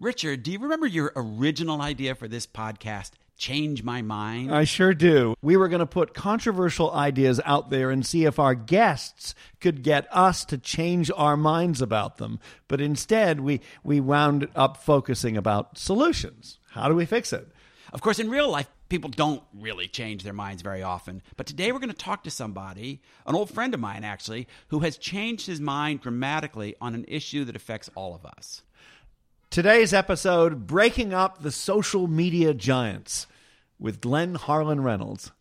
Richard, do you remember your original idea for this podcast? Change my mind? I sure do. We were going to put controversial ideas out there and see if our guests could get us to change our minds about them. But instead, we, we wound up focusing about solutions. How do we fix it? Of course, in real life, people don't really change their minds very often. But today we're going to talk to somebody, an old friend of mine actually, who has changed his mind dramatically on an issue that affects all of us. Today's episode Breaking Up the Social Media Giants with Glenn Harlan Reynolds.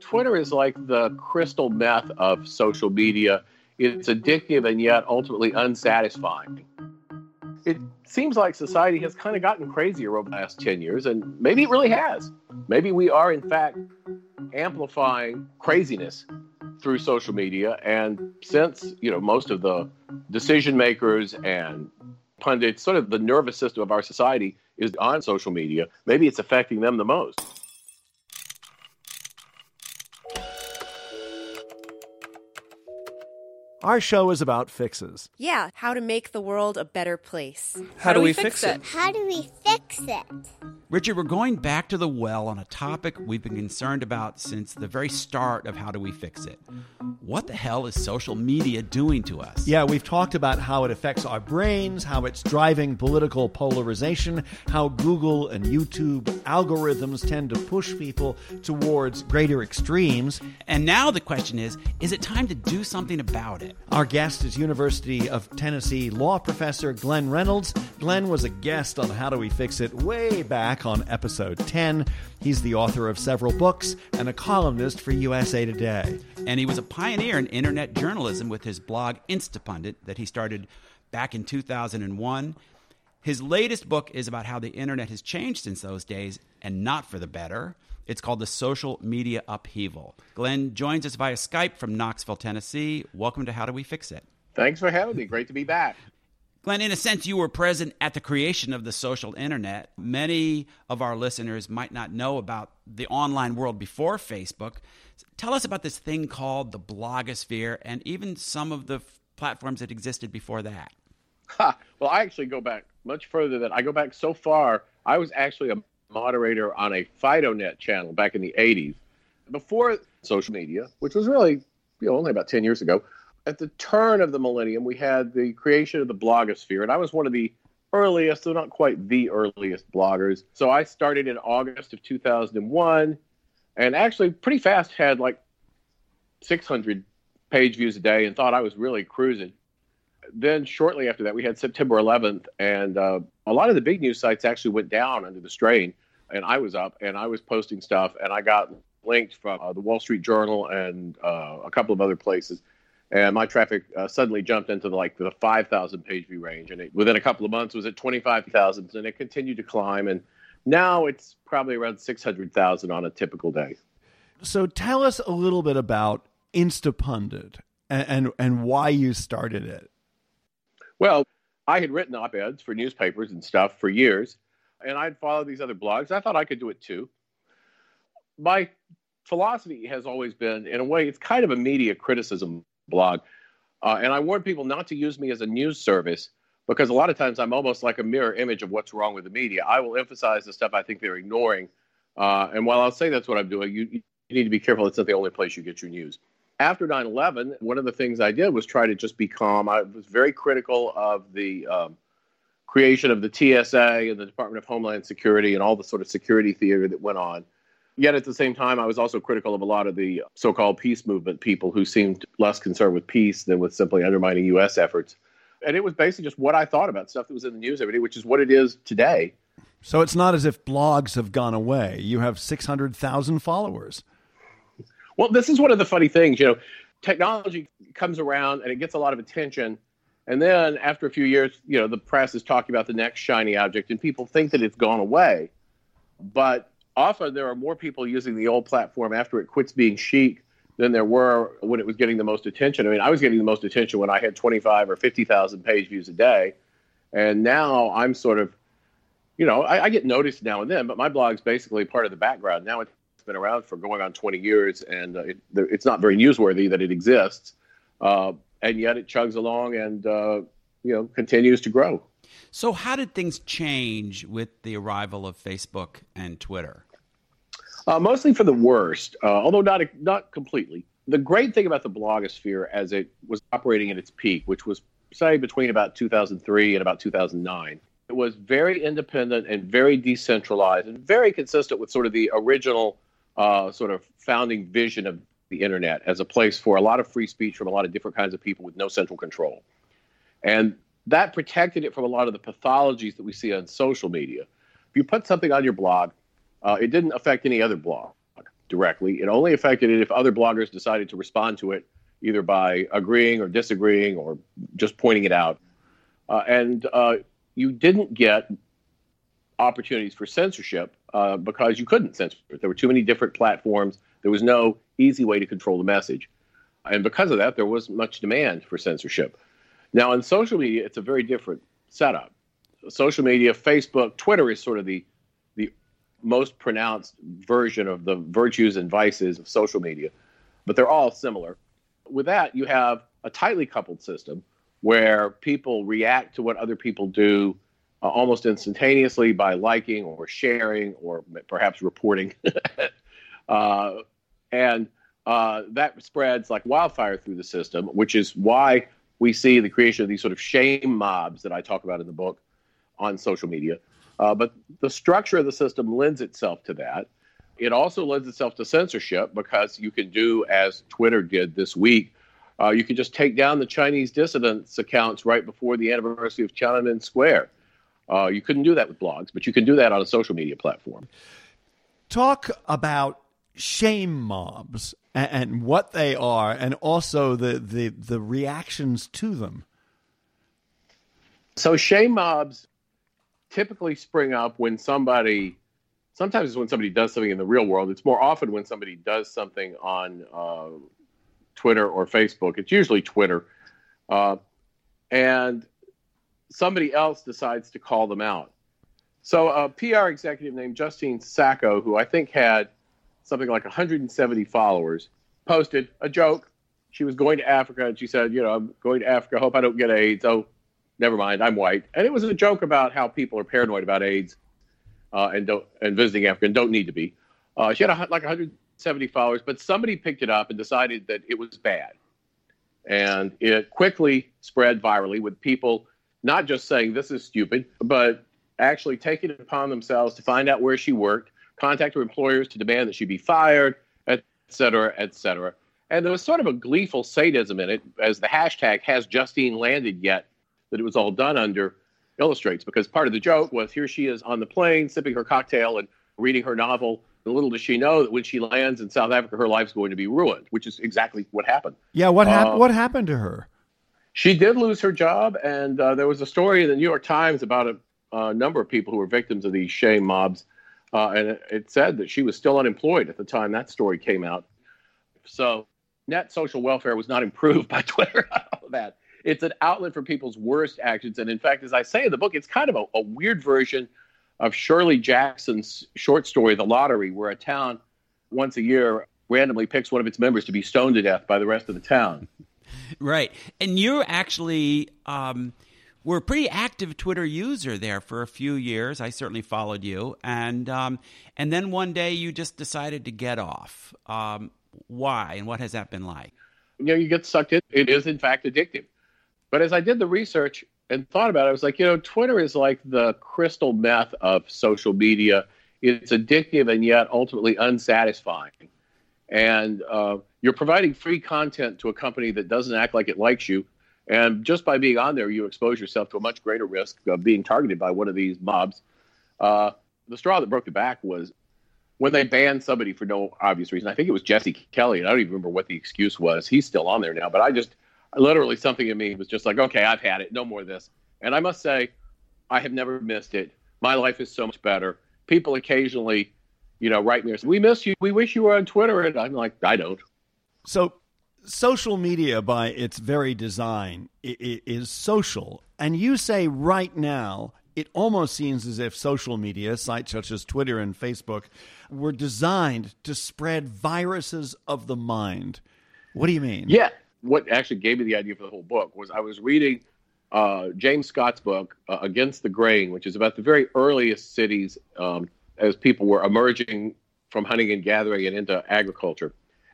Twitter is like the crystal meth of social media. It's addictive and yet ultimately unsatisfying. It seems like society has kind of gotten crazier over the last 10 years, and maybe it really has. Maybe we are, in fact, amplifying craziness through social media. And since, you know, most of the decision makers and pundits, sort of the nervous system of our society is on social media. Maybe it's affecting them the most. Our show is about fixes. Yeah, how to make the world a better place. How, do we fix it? How do we fix it? Richard, we're going back to the well on a topic we've been concerned about since the very start of How Do We Fix It? What the hell is social media doing to us? Yeah, we've talked about how it affects our brains, how it's driving political polarization, how Google and YouTube algorithms tend to push people towards greater extremes. And now the question is is it time to do something about it? Our guest is University of Tennessee law professor Glenn Reynolds. Glenn was a guest on How Do We Fix It way back on episode 10. He's the author of several books and a columnist for USA Today. And he was a pioneer in internet journalism with his blog Instapundit that he started back in 2001. His latest book is about how the internet has changed since those days and not for the better. It's called The Social Media Upheaval. Glenn joins us via Skype from Knoxville, Tennessee. Welcome to How Do We Fix It? Thanks for having me. Great to be back. Glenn, in a sense, you were present at the creation of the social internet. Many of our listeners might not know about the online world before Facebook. Tell us about this thing called the blogosphere and even some of the f- platforms that existed before that. Ha. Well, I actually go back much further than I go back so far. I was actually a moderator on a FidoNet channel back in the 80s before social media, which was really you know, only about 10 years ago at the turn of the millennium, we had the creation of the blogosphere, and I was one of the earliest, though not quite the earliest bloggers. So I started in August of 2001, and actually pretty fast had like 600 page views a day, and thought I was really cruising. Then shortly after that, we had September 11th, and uh, a lot of the big news sites actually went down under the strain. And I was up, and I was posting stuff, and I got linked from uh, the Wall Street Journal and uh, a couple of other places and my traffic uh, suddenly jumped into the, like the 5,000 page view range, and it, within a couple of months was at 25,000, and it continued to climb, and now it's probably around 600,000 on a typical day. So tell us a little bit about Instapundit and, and, and why you started it. Well, I had written op eds for newspapers and stuff for years, and I'd follow these other blogs. I thought I could do it too. My philosophy has always been, in a way, it's kind of a media criticism blog. Uh, and I warn people not to use me as a news service because a lot of times I'm almost like a mirror image of what's wrong with the media. I will emphasize the stuff I think they're ignoring. Uh, and while I'll say that's what I'm doing, you, you need to be careful. It's not the only place you get your news. after 9 11, one of the things I did was try to just be calm. I was very critical of the um, creation of the TSA and the Department of Homeland Security and all the sort of security theater that went on. Yet at the same time, I was also critical of a lot of the so called peace movement people who seemed less concerned with peace than with simply undermining U.S. efforts. And it was basically just what I thought about stuff that was in the news every day, which is what it is today. So it's not as if blogs have gone away. You have 600,000 followers. Well, this is one of the funny things. You know, technology comes around and it gets a lot of attention. And then after a few years, you know, the press is talking about the next shiny object and people think that it's gone away. But often there are more people using the old platform after it quits being chic than there were when it was getting the most attention. I mean, I was getting the most attention when I had 25 or 50,000 page views a day. And now I'm sort of, you know, I, I, get noticed now and then, but my blog's basically part of the background. Now it's been around for going on 20 years, and uh, it, it's not very newsworthy that it exists. Uh, and yet it chugs along and, uh, you know, continues to grow. So, how did things change with the arrival of Facebook and Twitter? Uh, mostly for the worst, uh, although not not completely. The great thing about the blogosphere as it was operating at its peak, which was say between about 2003 and about 2009, it was very independent and very decentralized and very consistent with sort of the original uh, sort of founding vision of the internet as a place for a lot of free speech from a lot of different kinds of people with no central control. And that protected it from a lot of the pathologies that we see on social media. If you put something on your blog, uh, it didn't affect any other blog directly. It only affected it if other bloggers decided to respond to it, either by agreeing or disagreeing or just pointing it out. Uh, and uh, you didn't get opportunities for censorship uh, because you couldn't censor it. There were too many different platforms. There was no easy way to control the message. And because of that, there wasn't much demand for censorship. Now, on social media, it's a very different setup. Social media, Facebook, Twitter is sort of the the most pronounced version of the virtues and vices of social media, but they're all similar. With that, you have a tightly coupled system where people react to what other people do uh, almost instantaneously by liking or sharing or perhaps reporting. uh, and uh, that spreads like wildfire through the system, which is why we see the creation of these sort of shame mobs that I talk about in the book on social media. Uh, but the structure of the system lends itself to that. It also lends itself to censorship because you can do as Twitter did this week. Uh, you can just take down the Chinese dissidents accounts right before the anniversary of Tiananmen Square. Uh, you couldn't do that with blogs, but you can do that on a social media platform. Talk about shame mobs and, and what they are, and also the, the, the reactions to them. So, shame mobs typically spring up when somebody, sometimes it's when somebody does something in the real world. It's more often when somebody does something on uh, Twitter or Facebook. It's usually Twitter. Uh, and somebody else decides to call them out. So, a PR executive named Justine Sacco, who I think had something like 170 followers, posted a joke. She was going to Africa and she said, You know, I'm going to Africa. Hope I don't get AIDS. Oh, never mind. I'm white. And it was a joke about how people are paranoid about AIDS uh, and don't and visiting Africa and don't need to be. Uh, she had a, like 170 followers, but somebody picked it up and decided that it was bad. And it quickly spread virally with people not just saying this is stupid, but actually taking it upon themselves to find out where she worked, contact her employers to demand that she be fired, et cetera, et cetera. And there was sort of a gleeful sadism in it, as the hashtag has Justine landed yet that it was all done under illustrates, because part of the joke was here she is on the plane sipping her cocktail and reading her novel. And little does she know that when she lands in South Africa, her life's going to be ruined, which is exactly what happened. Yeah, what, hap- uh, what happened to her? She did lose her job, and uh, there was a story in the New York Times about a, a number of people who were victims of these shame mobs, uh, and it, it, said that she was still unemployed at the time that story came out. So, net social welfare was not improved by Twitter. that it's an outlet for people's worst actions, and in fact, as I say in the book, it's kind of a, a weird version of Shirley Jackson's short story, The Lottery, where a town once a year randomly picks one of its members to be stoned to death by the rest of the town. Right. And you're actually um, were a pretty active Twitter user there for a few years. I certainly followed you, and um, and then one day you just decided to get off. Um, why and what has that been like? you know, you get sucked in. It is, in fact, addictive. But as I did the research and thought about it, I was like, you know, Twitter is like the crystal meth of social media. It's addictive and yet ultimately unsatisfying. And uh, you're providing free content to a company that doesn't act like it likes you. And just by being on there, you expose yourself to a much greater risk of being targeted by one of these mobs. Uh, the straw that broke the back was when they banned somebody for no obvious reason. I think it was Jesse Kelly, and I don't even remember what the excuse was. He's still on there now, but I just literally something in me was just like, okay, I've had it, no more of this. And I must say, I have never missed it. My life is so much better. People occasionally, you know, write me "We miss you. We wish you were on Twitter," and I'm like, I don't. So, social media, by its very design, is social, and you say right now it almost seems as if social media, sites such as Twitter and Facebook, were designed to spread viruses of the mind. What do you mean? Yeah. What actually gave me the idea for the whole book was I was reading uh, James Scott's book, uh, Against the Grain, which is about the very earliest cities um, as people were emerging from hunting and gathering and into agriculture.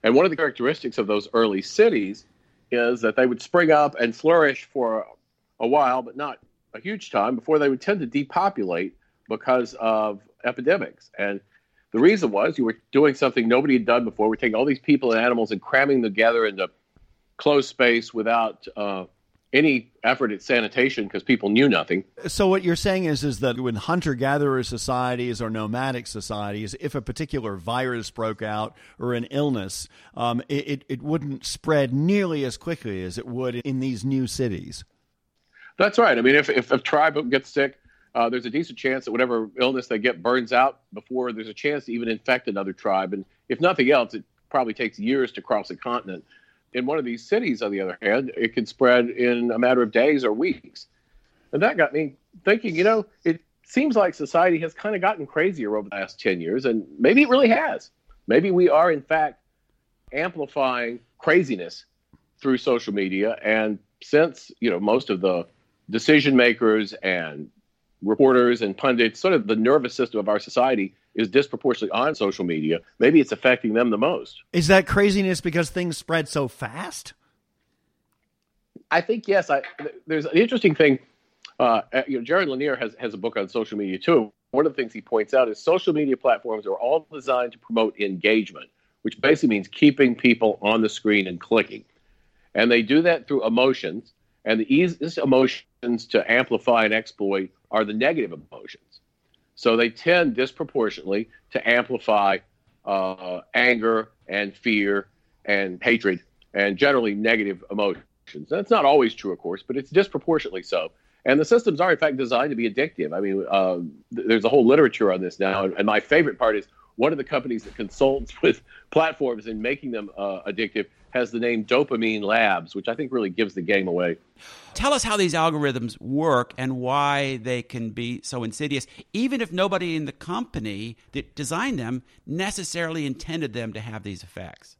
And one of the characteristics of those early cities is that they would spring up and flourish for a while, but not a huge time before they would tend to depopulate because of epidemics. And the reason was you were doing something nobody had done before. We're taking all these people and animals and cramming them together into closed space without uh, any effort at sanitation because people knew nothing. So what you're saying is is that when hunter gatherer societies or nomadic societies, if a particular virus broke out or an illness, um, it, it wouldn't spread nearly as quickly as it would in these new cities. That's right. I mean, if, if a tribe gets sick, uh, there's a decent chance that whatever illness they get burns out before there's a chance to even infect another tribe. And if nothing else, it probably takes years to cross a continent. In one of these cities, on the other hand, it can spread in a matter of days or weeks. And that got me thinking, you know, it seems like society has kind of gotten crazier over the last 10 years, and maybe it really has. Maybe we are, in fact, amplifying craziness through social media. And since, you know, most of the decision makers and reporters and pundits, sort of the nervous system of our society is disproportionately on social media. Maybe it's affecting them the most. Is that craziness because things spread so fast? I think yes. I, there's an interesting thing. Uh, you know, Jaron Lanier has has a book on social media too. One of the things he points out is social media platforms are all designed to promote engagement, which basically means keeping people on the screen and clicking, and they do that through emotions. And the easiest emotions to amplify and exploit are the negative emotions. So they tend disproportionately to amplify uh, anger and fear and hatred and generally negative emotions. That's not always true, of course, but it's disproportionately so. And the systems are, in fact, designed to be addictive. I mean, uh, there's a whole literature on this now. And my favorite part is one of the companies that consults with platforms in making them uh, addictive has the name Dopamine Labs, which I think really gives the game away. Tell us how these algorithms work and why they can be so insidious, even if nobody in the company that designed them necessarily intended them to have these effects.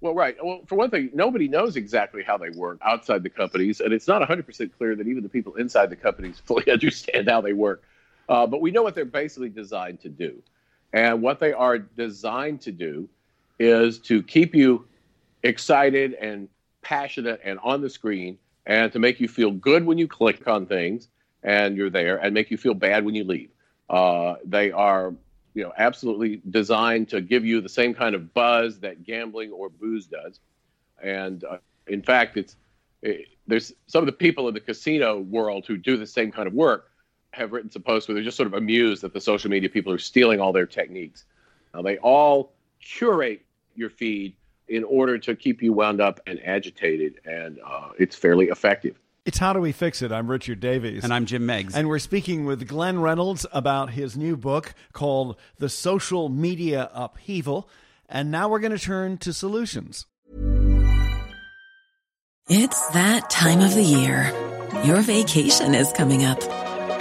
Well, right. Well, for one thing, nobody knows exactly how they work outside the companies, and it's not 100% clear that even the people inside the companies fully understand how they work. Uh, but we know what they're basically designed to do. And what they are designed to do is to keep you excited and passionate and on the screen and to make you feel good when you click on things and you're there and make you feel bad when you leave. Uh, they are, you know, absolutely designed to give you the same kind of buzz that gambling or booze does. And uh, in fact, it's it, there's some of the people in the casino world who do the same kind of work have written some posts where they're just sort of amused that the social media people are stealing all their techniques. Now, they all curate your feed in order to keep you wound up and agitated, and uh, it's fairly effective. It's How Do We Fix It? I'm Richard Davies. And I'm Jim Meigs. And we're speaking with Glenn Reynolds about his new book called The Social Media Upheaval. And now we're going to turn to solutions. It's that time of the year. Your vacation is coming up.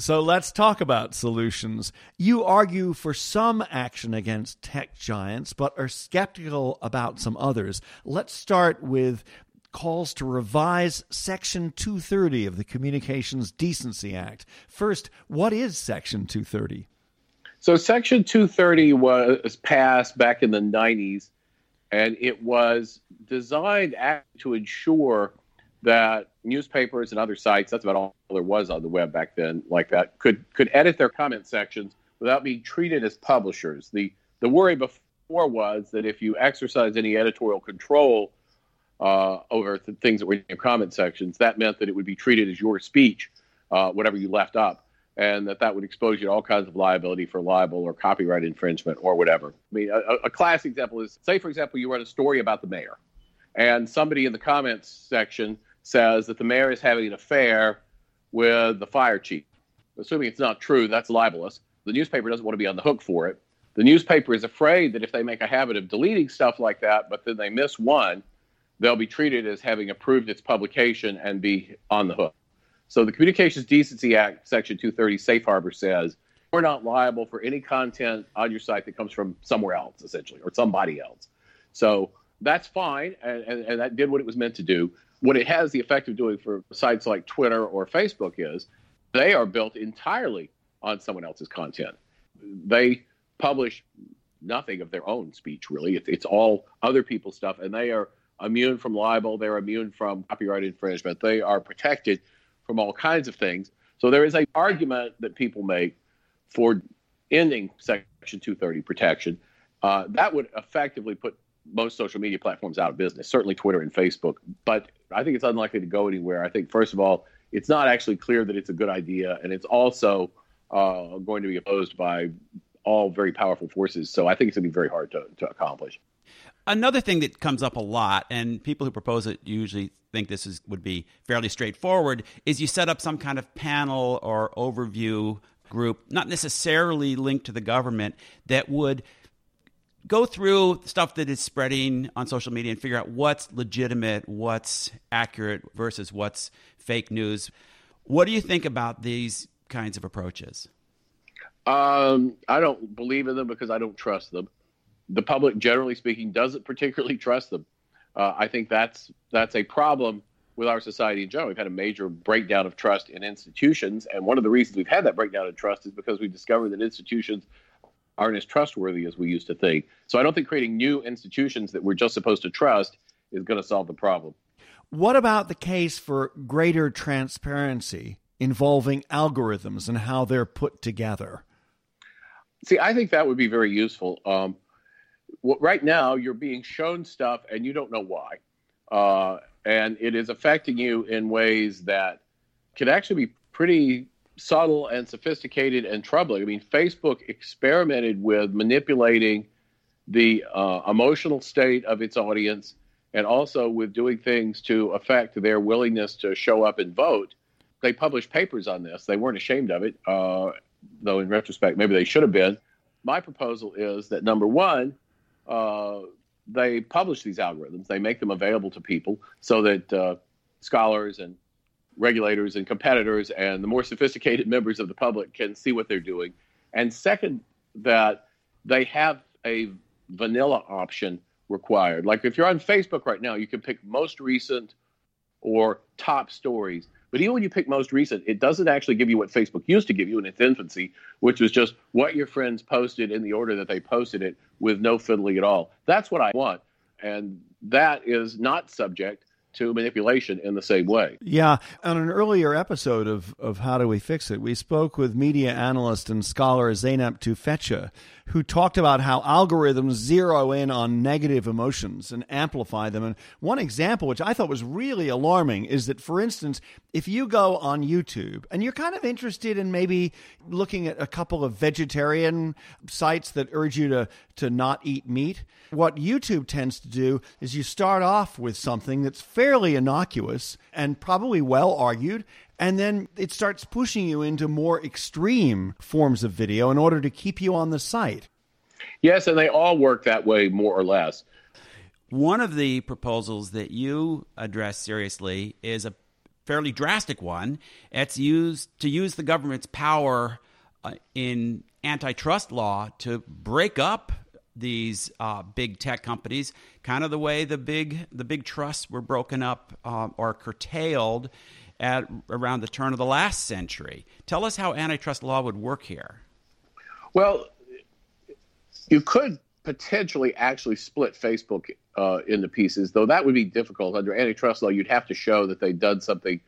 So let's talk about solutions. You argue for some action against tech giants, but are skeptical about some others. Let's start with calls to revise Section 230 of the Communications Decency Act. First, what is Section 230? So, Section 230 was passed back in the 90s, and it was designed to ensure that newspapers and other sites, that's about all there was on the web back then, like that, could, could edit their comment sections without being treated as publishers. The, the worry before was that if you exercise any editorial control, uh, over th- things that were in your comment sections, that meant that it would be treated as your speech, uh, whatever you left up, and that that would expose you to all kinds of liability for libel or copyright infringement or whatever. I mean, a, a classic example is, say, for example, you run a story about the mayor, and somebody in the comments section says that the mayor is having an affair with the fire chief. Assuming it's not true, that's libelous. The newspaper doesn't want to be on the hook for it. The newspaper is afraid that if they make a habit of deleting stuff like that, but then they miss one, they'll be treated as having approved its publication and be on the hook. So the Communications Decency Act, Section 230, Safe Harbor says we're not liable for any content on your site that comes from somewhere else, essentially, or somebody else. So that's fine, and, and, and that did what it was meant to do. What it has the effect of doing for sites like Twitter or Facebook is they are built entirely on someone else's content. They publish nothing of their own speech, really. It's, it's all other people's stuff, and they are immune from libel. They're immune from copyright infringement. They are protected from all kinds of things. So there is an argument that people make for ending Section 230 protection. Uh, that would effectively put most social media platforms out of business, certainly Twitter and Facebook. But I think it's unlikely to go anywhere. I think, first of all, it's not actually clear that it's a good idea, and it's also uh, going to be opposed by all very powerful forces. So I think it's going to be very hard to, to accomplish. Another thing that comes up a lot, and people who propose it usually think this is would be fairly straightforward, is you set up some kind of panel or overview group, not necessarily linked to the government, that would go through stuff that is spreading on social media and figure out what's legitimate, what's accurate versus what's fake news. What do you think about these kinds of approaches? Um, I don't believe in them because I don't trust them the public, generally speaking, doesn't particularly trust them. Uh, I think that's that's a problem with our society in general. We've had a major breakdown of trust in institutions, and one of the reasons we've had that breakdown of trust is because we discovered that institutions aren't as trustworthy as we used to think. So I don't think creating new institutions that we're just supposed to trust is going to solve the problem. What about the case for greater transparency involving algorithms and how they're put together? See, I think that would be very useful. Um, right now you're being shown stuff and you don't know why, uh, and it is affecting you in ways that can actually be pretty subtle and sophisticated and troubling. I mean, Facebook experimented with manipulating the uh, emotional state of its audience and also with doing things to affect their willingness to show up and vote. They published papers on this. They weren't ashamed of it, uh, though in retrospect, maybe they should have been. My proposal is that number one, uh, they publish these algorithms. They make them available to people so that uh, scholars and regulators and competitors and the more sophisticated members of the public can see what they're doing. And second, that they have a vanilla option required. Like if you're on Facebook right now, you can pick most recent or top stories but even when you pick most recent, it doesn't actually give you what Facebook used to give you in its infancy, which was just what your friends posted in the order that they posted it with no fiddling at all. That's what I want. And that is not subject to manipulation in the same way. Yeah. On an earlier episode of, of How Do We Fix It, we spoke with media analyst and scholar Zeynep Tufekci, who talked about how algorithms zero in on negative emotions and amplify them. And one example, which I thought was really alarming, is that, for instance, if you go on YouTube and you're kind of interested in maybe looking at a couple of vegetarian sites that urge you to, to not eat meat, what YouTube tends to do is you start off with something that's fairly innocuous and probably well argued, and then it starts pushing you into more extreme forms of video in order to keep you on the site. Yes, and they all work that way more or less. One of the proposals that you address seriously is a fairly drastic one. It's used to use the government's power uh, in antitrust law to break up these uh, big tech companies, kind of the way the big the big trusts were broken up uh, or curtailed at around the turn of the last century. Tell us how antitrust law would work here. Well, you could potentially actually split Facebook uh, into pieces, though that would be difficult. Under antitrust law, you'd have to show that they'd done something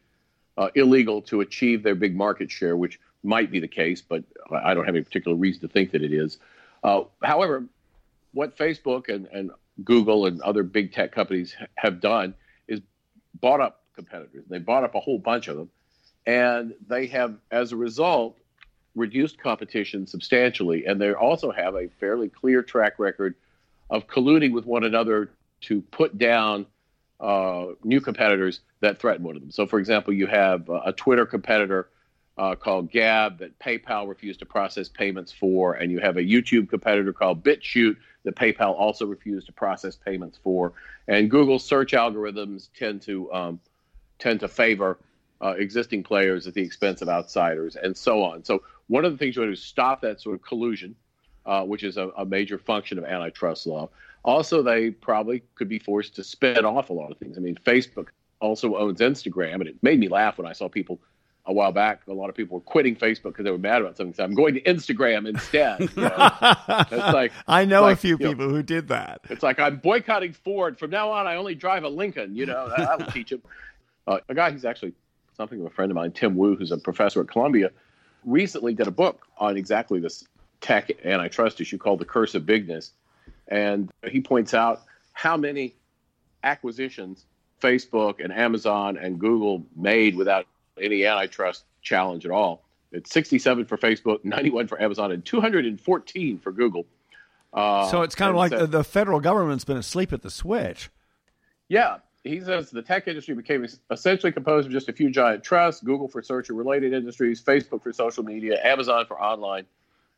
uh, illegal to achieve their big market share, which might be the case, but I don't have any particular reason to think that it is. Uh, however, what Facebook and, and Google and other big tech companies have done is bought up competitors. They bought up a whole bunch of them, and they have, as a result, reduced competition substantially. And they also have a fairly clear track record of colluding with one another to put down uh, new competitors that threaten one of them. So, for example, you have a Twitter competitor uh, called Gab that PayPal refused to process payments for, and you have a YouTube competitor called BitChute that PayPal also refused to process payments for. And Google's search algorithms tend to um, tend to favor uh, existing players at the expense of outsiders, and so on. So one of the things you want to do is stop that sort of collusion, uh, which is a, a, major function of antitrust law. Also, they probably could be forced to spin off a lot of things. I mean, Facebook also owns Instagram, and it made me laugh when I saw people a while back. A lot of people were quitting Facebook because they were mad about something. So I'm going to Instagram instead. You know? it's like I know like, a few people know, who did that. It's like I'm boycotting Ford from now on. I only drive a Lincoln. You know, that, will teach them. Uh, a guy who's actually something of a friend of mine, Tim Wu, who's a professor at Columbia, recently did a book on exactly this tech antitrust issue called The Curse of Bigness. And he points out how many acquisitions Facebook and Amazon and Google made without any antitrust challenge at all. It's 67 for Facebook, 91 for Amazon, and 214 for Google. Uh, so it's kind of like so, the, the federal government's been asleep at the switch. Yeah, he says the tech industry became essentially composed of just a few giant trusts Google for search and related industries, Facebook for social media, Amazon for online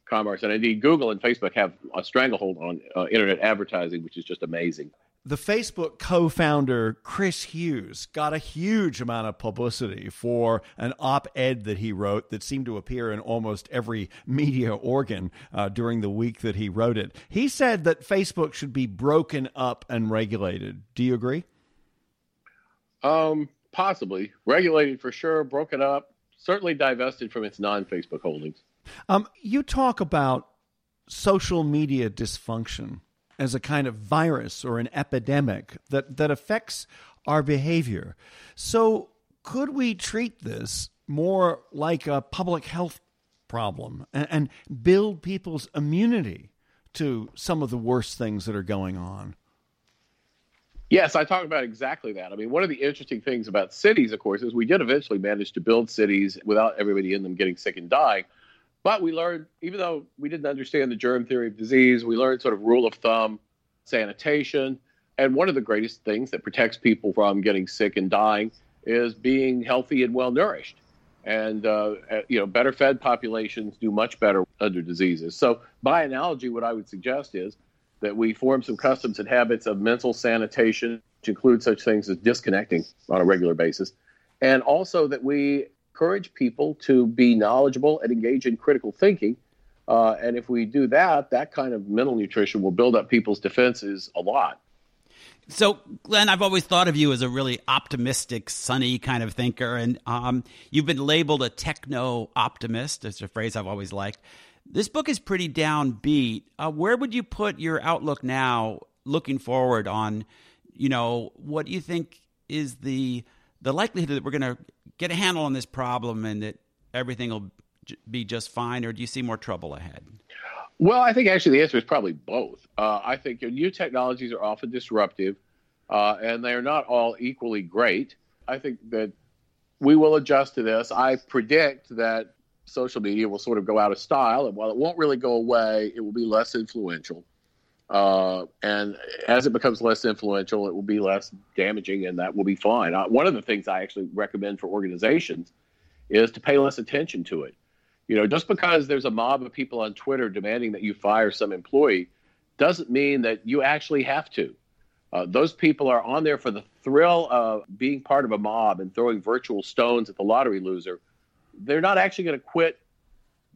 commerce. And indeed, Google and Facebook have a stranglehold on uh, internet advertising, which is just amazing. The Facebook co founder, Chris Hughes, got a huge amount of publicity for an op ed that he wrote that seemed to appear in almost every media organ uh, during the week that he wrote it. He said that Facebook should be broken up and regulated. Do you agree? Um, possibly regulated for sure, broken up, certainly divested from its non-Facebook holdings. Um, you talk about social media dysfunction as a kind of virus or an epidemic that that affects our behavior. So, could we treat this more like a public health problem and, and build people's immunity to some of the worst things that are going on? Yes, I talk about exactly that. I mean, one of the interesting things about cities, of course, is we did eventually manage to build cities without everybody in them getting sick and dying. But we learned, even though we didn't understand the germ theory of disease, we learned sort of rule of thumb, sanitation. And one of the greatest things that protects people from getting sick and dying is being healthy and well nourished. And, uh, uh you know, better fed populations do much better under diseases. So, by analogy, what I would suggest is that we form some customs and habits of mental sanitation, which include such things as disconnecting on a regular basis, and also that we encourage people to be knowledgeable and engage in critical thinking. Uh, and if we do that, that kind of mental nutrition will build up people's defenses a lot. So, Glenn, I've always thought of you as a really optimistic, sunny kind of thinker, and um, you've been labeled a techno optimist. It's a phrase I've always liked. This book is pretty downbeat. Uh, where would you put your outlook now, looking forward on, you know, what do you think is the the likelihood that we're going to get a handle on this problem and that everything will be just fine, or do you see more trouble ahead? Well, I think actually the answer is probably both. Uh, I think new technologies are often disruptive, uh, and they are not all equally great. I think that we will adjust to this. I predict that social media will sort of go out of style, and while it won't really go away, it will be less influential. Uh, and as it becomes less influential, it will be less damaging, and that will be fine. Uh, one of the things I actually recommend for organizations is to pay less attention to it. You know, just because there's a mob of people on Twitter demanding that you fire some employee doesn't mean that you actually have to. Uh, those people are on there for the thrill of being part of a mob and throwing virtual stones at the lottery loser. They're not actually going to quit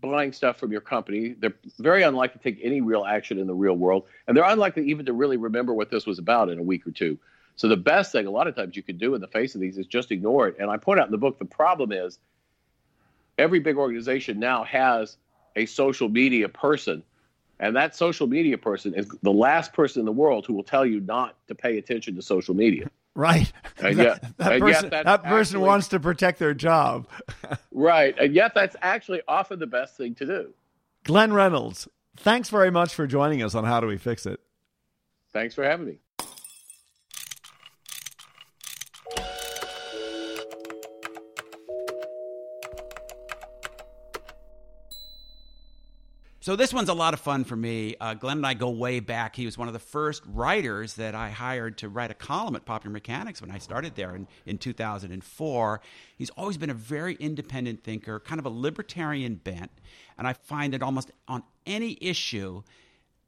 buying stuff from your company. They're very unlikely to take any real action in the real world, and they're unlikely even to really remember what this was about in a week or two. So the best thing a lot of times you can do in the face of these is just ignore it. And I point out in the book the problem is every big organization now has a social media person and that social media person is the last person in the world who will tell you not to pay attention to social media. Right. And yet, that, that uh, and person, that person wants to protect their job. right. Uh, and yet, that's actually often the best thing to do. Glenn Reynolds, thanks very much for joining us on How Do We Fix It? Thanks for having me. So this one's a lot of fun for me. Uh, Glenn and I go way back. He was one of the first writers that I hired to write a column at Popular Mechanics when I started there in, in 2004. He's always been a very independent thinker, kind of a libertarian bent. And I find that almost on any issue,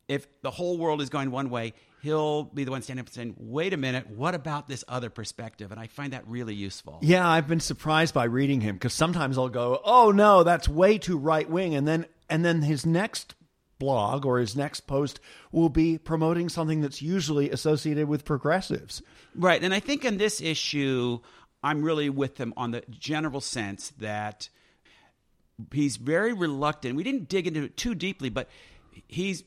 if the whole world is going one way, he'll be the one standing up and saying, wait a minute, what about this other perspective? And I find that really useful. Yeah, I've been surprised by reading him because sometimes I'll go, oh no, that's way too right wing. And then and then his next blog or his next post will be promoting something that's usually associated with progressives. Right. And I think in this issue, I'm really with him on the general sense that he's very reluctant. We didn't dig into it too deeply, but he's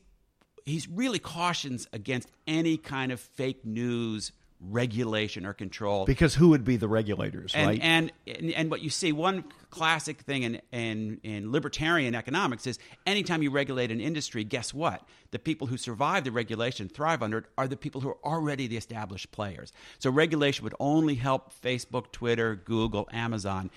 he's really cautions against any kind of fake news regulation or control. Because who would be the regulators, and, right? And, and and what you see, one classic thing in, in in libertarian economics is anytime you regulate an industry, guess what? The people who survive the regulation, thrive under it, are the people who are already the established players. So regulation would only help Facebook, Twitter, Google, Amazon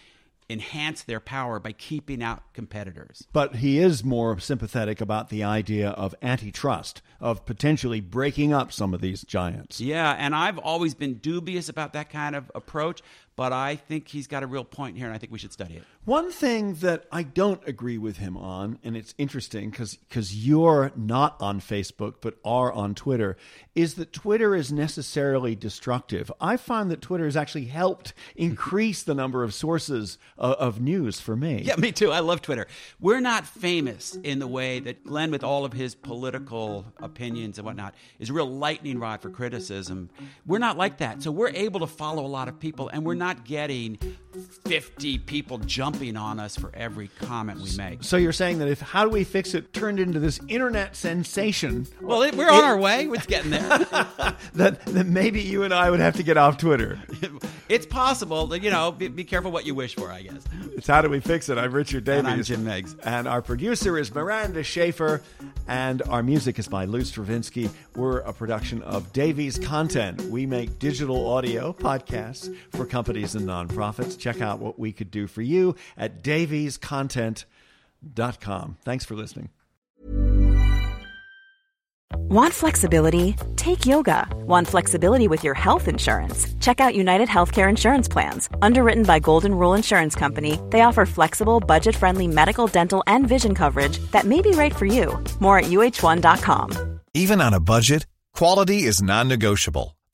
enhance their power by keeping out competitors. But he is more sympathetic about the idea of antitrust, of potentially breaking up some of these giants. Yeah, and I've always been dubious about that kind of approach, but I think he's got a real point here, and I think we should study it. One thing that I don't agree with him on, and it's interesting because you're not on Facebook but are on Twitter, is that Twitter is necessarily destructive. I find that Twitter has actually helped increase the number of sources of, of news for me. Yeah, me too. I love Twitter. We're not famous in the way that Glenn, with all of his political opinions and whatnot, is a real lightning rod for criticism. We're not like that. So we're able to follow a lot of people, and we're not not getting 50 people jumping on us for every comment we make. So you're saying that if How Do We Fix It turned into this internet sensation. Well, it, we're on our way. It's getting there. that, that maybe you and I would have to get off Twitter. it's possible. That, you know, be, be, careful what you wish for, I guess. It's How Do We Fix It? I'm Richard Davies. And I'm Jim Meigs. And our producer is Miranda Schaefer. And our music is by Lou Stravinsky. We're a production of Davies Content. We make digital audio podcasts for companies and nonprofits. Check out what we could do for you at daviescontent.com. Thanks for listening. Want flexibility? Take yoga. Want flexibility with your health insurance? Check out United Healthcare Insurance Plans. Underwritten by Golden Rule Insurance Company, they offer flexible, budget friendly medical, dental, and vision coverage that may be right for you. More at uh1.com. Even on a budget, quality is non negotiable.